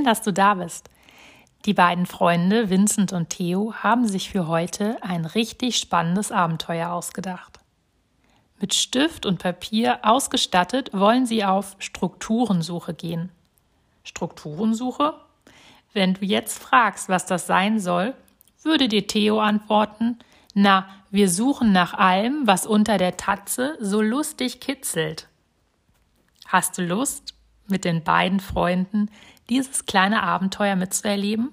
Schön, dass du da bist. Die beiden Freunde Vincent und Theo haben sich für heute ein richtig spannendes Abenteuer ausgedacht. Mit Stift und Papier ausgestattet wollen sie auf Strukturensuche gehen. Strukturensuche? Wenn du jetzt fragst, was das sein soll, würde dir Theo antworten, na, wir suchen nach allem, was unter der Tatze so lustig kitzelt. Hast du Lust, mit den beiden Freunden dieses kleine Abenteuer mitzuerleben?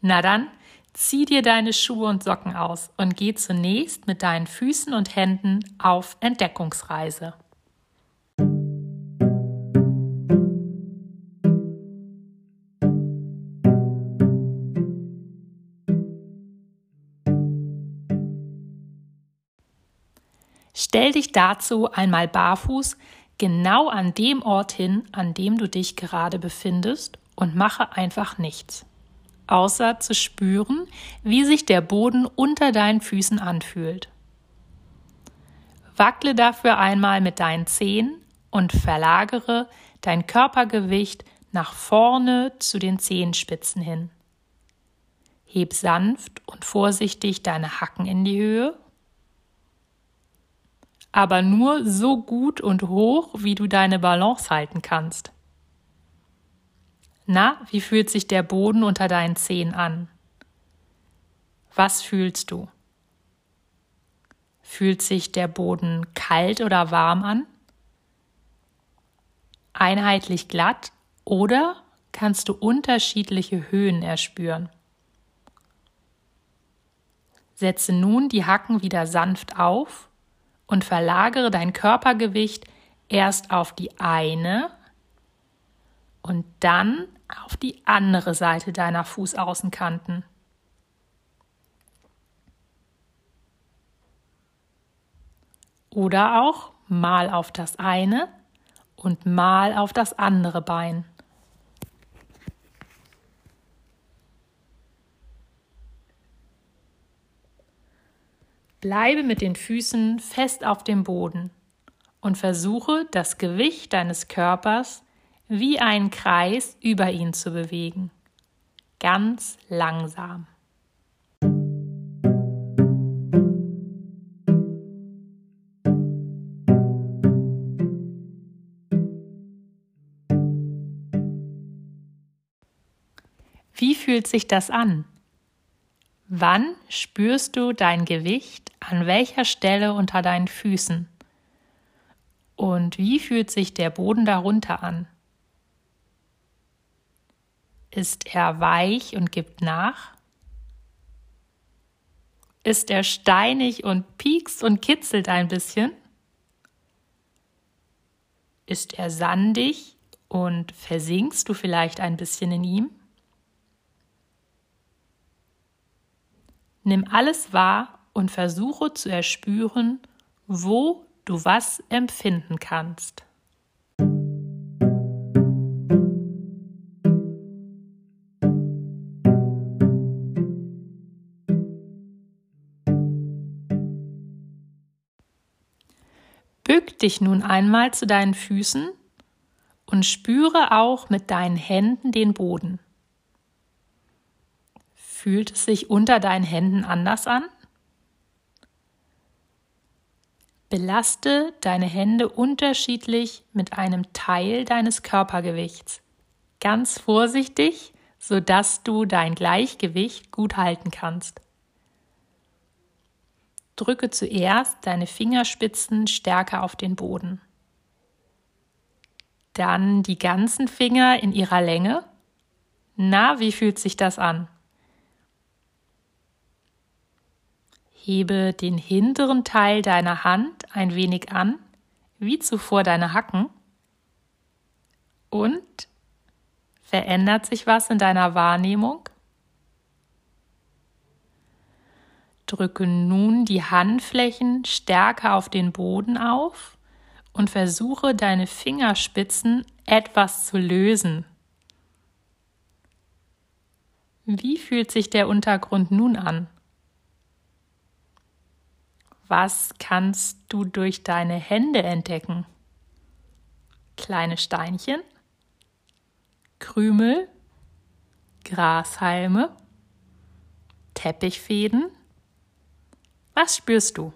Na dann, zieh dir deine Schuhe und Socken aus und geh zunächst mit deinen Füßen und Händen auf Entdeckungsreise. Stell dich dazu einmal barfuß genau an dem Ort hin, an dem du dich gerade befindest und mache einfach nichts, außer zu spüren, wie sich der Boden unter deinen Füßen anfühlt. Wackle dafür einmal mit deinen Zehen und verlagere dein Körpergewicht nach vorne zu den Zehenspitzen hin. Heb sanft und vorsichtig deine Hacken in die Höhe aber nur so gut und hoch, wie du deine Balance halten kannst. Na, wie fühlt sich der Boden unter deinen Zehen an? Was fühlst du? Fühlt sich der Boden kalt oder warm an? Einheitlich glatt oder kannst du unterschiedliche Höhen erspüren? Setze nun die Hacken wieder sanft auf und verlagere dein Körpergewicht erst auf die eine und dann auf die andere Seite deiner Fußaußenkanten. Oder auch mal auf das eine und mal auf das andere Bein. Bleibe mit den Füßen fest auf dem Boden und versuche das Gewicht deines Körpers wie einen Kreis über ihn zu bewegen. Ganz langsam. Wie fühlt sich das an? Wann spürst du dein Gewicht an welcher Stelle unter deinen Füßen? Und wie fühlt sich der Boden darunter an? Ist er weich und gibt nach? Ist er steinig und piekst und kitzelt ein bisschen? Ist er sandig und versinkst du vielleicht ein bisschen in ihm? Nimm alles wahr und versuche zu erspüren, wo du was empfinden kannst. Bück dich nun einmal zu deinen Füßen und spüre auch mit deinen Händen den Boden. Fühlt es sich unter deinen Händen anders an? Belaste deine Hände unterschiedlich mit einem Teil deines Körpergewichts. Ganz vorsichtig, sodass du dein Gleichgewicht gut halten kannst. Drücke zuerst deine Fingerspitzen stärker auf den Boden. Dann die ganzen Finger in ihrer Länge. Na, wie fühlt sich das an? Hebe den hinteren Teil deiner Hand ein wenig an, wie zuvor deine Hacken. Und verändert sich was in deiner Wahrnehmung? Drücke nun die Handflächen stärker auf den Boden auf und versuche deine Fingerspitzen etwas zu lösen. Wie fühlt sich der Untergrund nun an? Was kannst du durch deine Hände entdecken? Kleine Steinchen? Krümel, Grashalme, Teppichfäden? Was spürst du?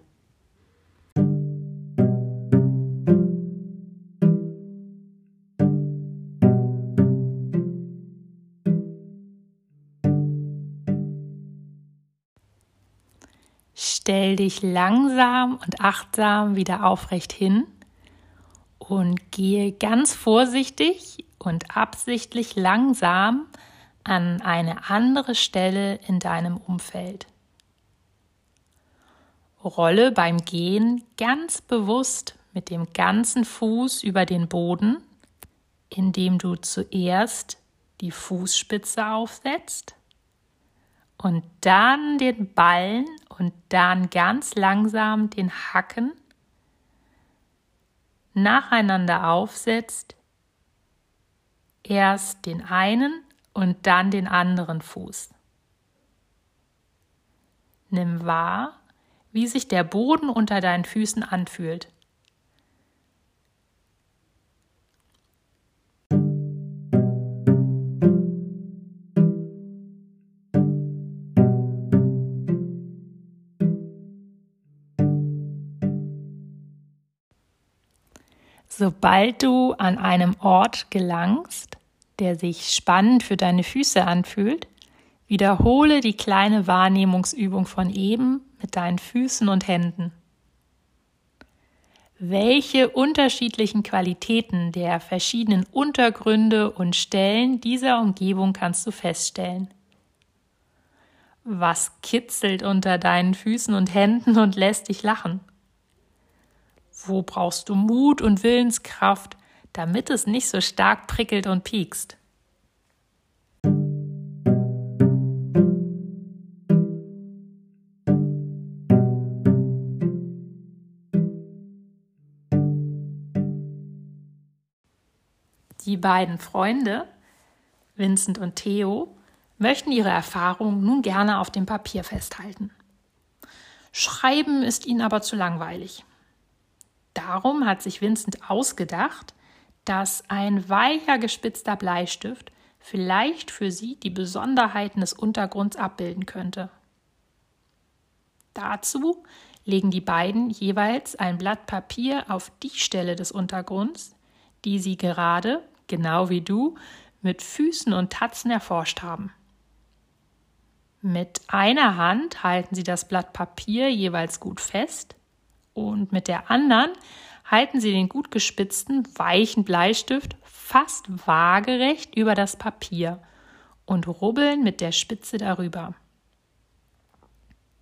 Dich langsam und achtsam wieder aufrecht hin und gehe ganz vorsichtig und absichtlich langsam an eine andere Stelle in deinem Umfeld. Rolle beim Gehen ganz bewusst mit dem ganzen Fuß über den Boden, indem du zuerst die Fußspitze aufsetzt und dann den Ballen und dann ganz langsam den Hacken nacheinander aufsetzt, erst den einen und dann den anderen Fuß. Nimm wahr, wie sich der Boden unter deinen Füßen anfühlt. Sobald du an einem Ort gelangst, der sich spannend für deine Füße anfühlt, wiederhole die kleine Wahrnehmungsübung von eben mit deinen Füßen und Händen. Welche unterschiedlichen Qualitäten der verschiedenen Untergründe und Stellen dieser Umgebung kannst du feststellen? Was kitzelt unter deinen Füßen und Händen und lässt dich lachen? Wo brauchst du Mut und Willenskraft, damit es nicht so stark prickelt und piekst? Die beiden Freunde, Vincent und Theo, möchten ihre Erfahrungen nun gerne auf dem Papier festhalten. Schreiben ist ihnen aber zu langweilig. Darum hat sich Vincent ausgedacht, dass ein weicher gespitzter Bleistift vielleicht für sie die Besonderheiten des Untergrunds abbilden könnte. Dazu legen die beiden jeweils ein Blatt Papier auf die Stelle des Untergrunds, die sie gerade, genau wie du, mit Füßen und Tatzen erforscht haben. Mit einer Hand halten sie das Blatt Papier jeweils gut fest und mit der anderen halten Sie den gut gespitzten, weichen Bleistift fast waagerecht über das Papier und rubbeln mit der Spitze darüber.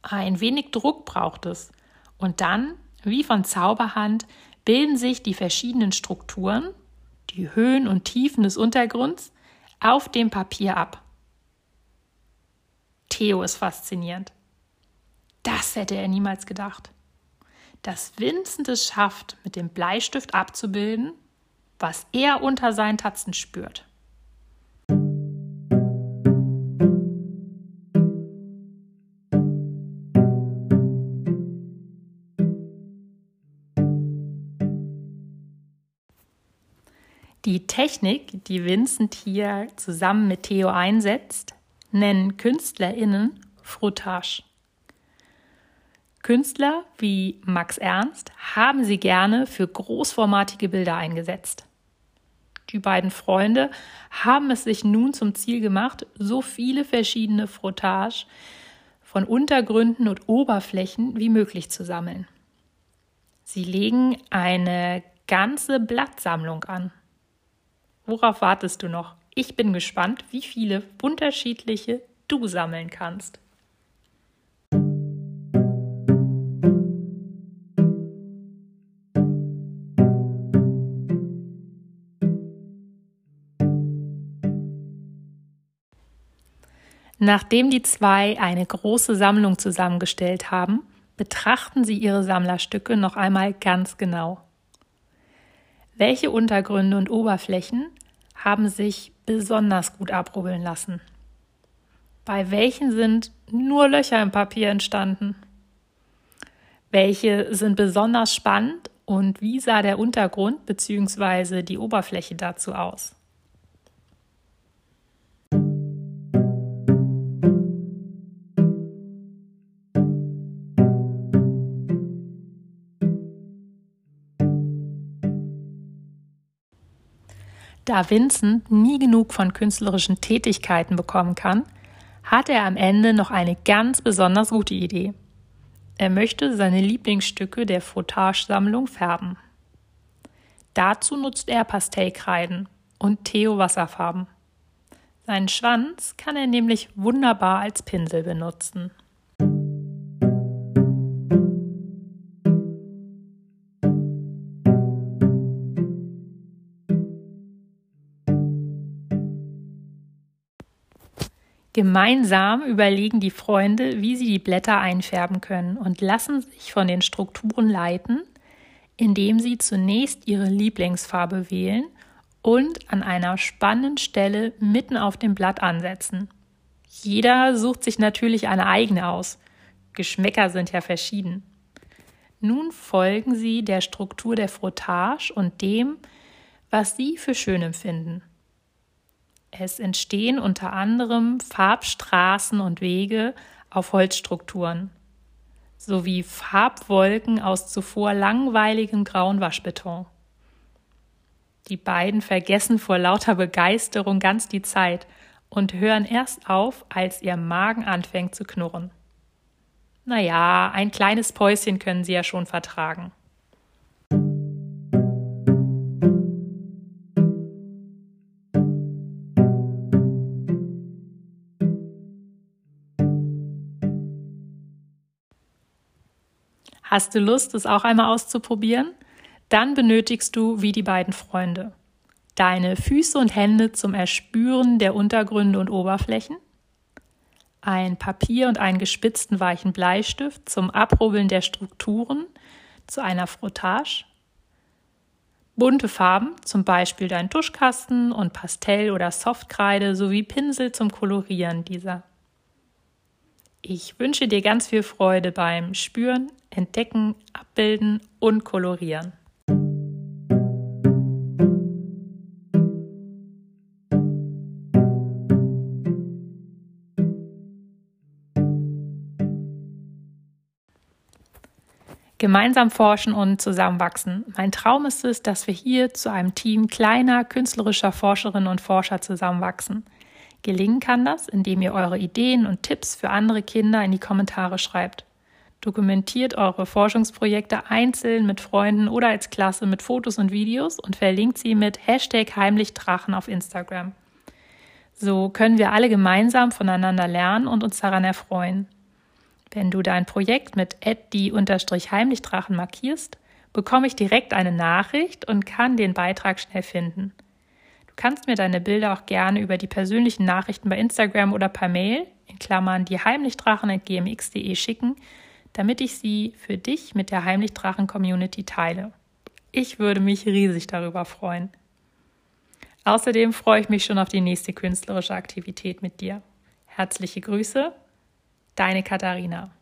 Ein wenig Druck braucht es und dann, wie von Zauberhand, bilden sich die verschiedenen Strukturen, die Höhen und Tiefen des Untergrunds, auf dem Papier ab. Theo ist faszinierend. Das hätte er niemals gedacht dass Vincent es schafft, mit dem Bleistift abzubilden, was er unter seinen Tatzen spürt. Die Technik, die Vincent hier zusammen mit Theo einsetzt, nennen KünstlerInnen Frottage. Künstler wie Max Ernst haben sie gerne für großformatige Bilder eingesetzt. Die beiden Freunde haben es sich nun zum Ziel gemacht, so viele verschiedene Frottage von Untergründen und Oberflächen wie möglich zu sammeln. Sie legen eine ganze Blattsammlung an. Worauf wartest du noch? Ich bin gespannt, wie viele unterschiedliche du sammeln kannst. Nachdem die zwei eine große Sammlung zusammengestellt haben, betrachten sie ihre Sammlerstücke noch einmal ganz genau. Welche Untergründe und Oberflächen haben sich besonders gut abrubbeln lassen? Bei welchen sind nur Löcher im Papier entstanden? Welche sind besonders spannend und wie sah der Untergrund bzw. die Oberfläche dazu aus? Da Vincent nie genug von künstlerischen Tätigkeiten bekommen kann, hat er am Ende noch eine ganz besonders gute Idee. Er möchte seine Lieblingsstücke der Frotage-Sammlung färben. Dazu nutzt er Pastellkreiden und Theo Wasserfarben. Seinen Schwanz kann er nämlich wunderbar als Pinsel benutzen. Gemeinsam überlegen die Freunde, wie sie die Blätter einfärben können und lassen sich von den Strukturen leiten, indem sie zunächst ihre Lieblingsfarbe wählen und an einer spannenden Stelle mitten auf dem Blatt ansetzen. Jeder sucht sich natürlich eine eigene aus. Geschmäcker sind ja verschieden. Nun folgen sie der Struktur der Frottage und dem, was sie für schön empfinden. Es entstehen unter anderem Farbstraßen und Wege auf Holzstrukturen sowie Farbwolken aus zuvor langweiligem grauen Waschbeton. Die beiden vergessen vor lauter Begeisterung ganz die Zeit und hören erst auf, als ihr Magen anfängt zu knurren. Naja, ein kleines Päuschen können sie ja schon vertragen. Hast du Lust, es auch einmal auszuprobieren? Dann benötigst du, wie die beiden Freunde, deine Füße und Hände zum Erspüren der Untergründe und Oberflächen, ein Papier und einen gespitzten weichen Bleistift zum Abrubbeln der Strukturen zu einer Frottage, bunte Farben, zum Beispiel dein Tuschkasten und Pastell- oder Softkreide sowie Pinsel zum Kolorieren dieser. Ich wünsche dir ganz viel Freude beim Spüren, Entdecken, Abbilden und Kolorieren. Gemeinsam forschen und zusammenwachsen. Mein Traum ist es, dass wir hier zu einem Team kleiner künstlerischer Forscherinnen und Forscher zusammenwachsen. Gelingen kann das, indem ihr eure Ideen und Tipps für andere Kinder in die Kommentare schreibt. Dokumentiert eure Forschungsprojekte einzeln mit Freunden oder als Klasse mit Fotos und Videos und verlinkt sie mit Hashtag Heimlichdrachen auf Instagram. So können wir alle gemeinsam voneinander lernen und uns daran erfreuen. Wenn du dein Projekt mit die-heimlichdrachen markierst, bekomme ich direkt eine Nachricht und kann den Beitrag schnell finden. Du kannst mir deine Bilder auch gerne über die persönlichen Nachrichten bei Instagram oder per Mail, in Klammern die heimlichdrachen.gmx.de schicken, damit ich sie für dich mit der Heimlichdrachen-Community teile. Ich würde mich riesig darüber freuen. Außerdem freue ich mich schon auf die nächste künstlerische Aktivität mit dir. Herzliche Grüße, deine Katharina.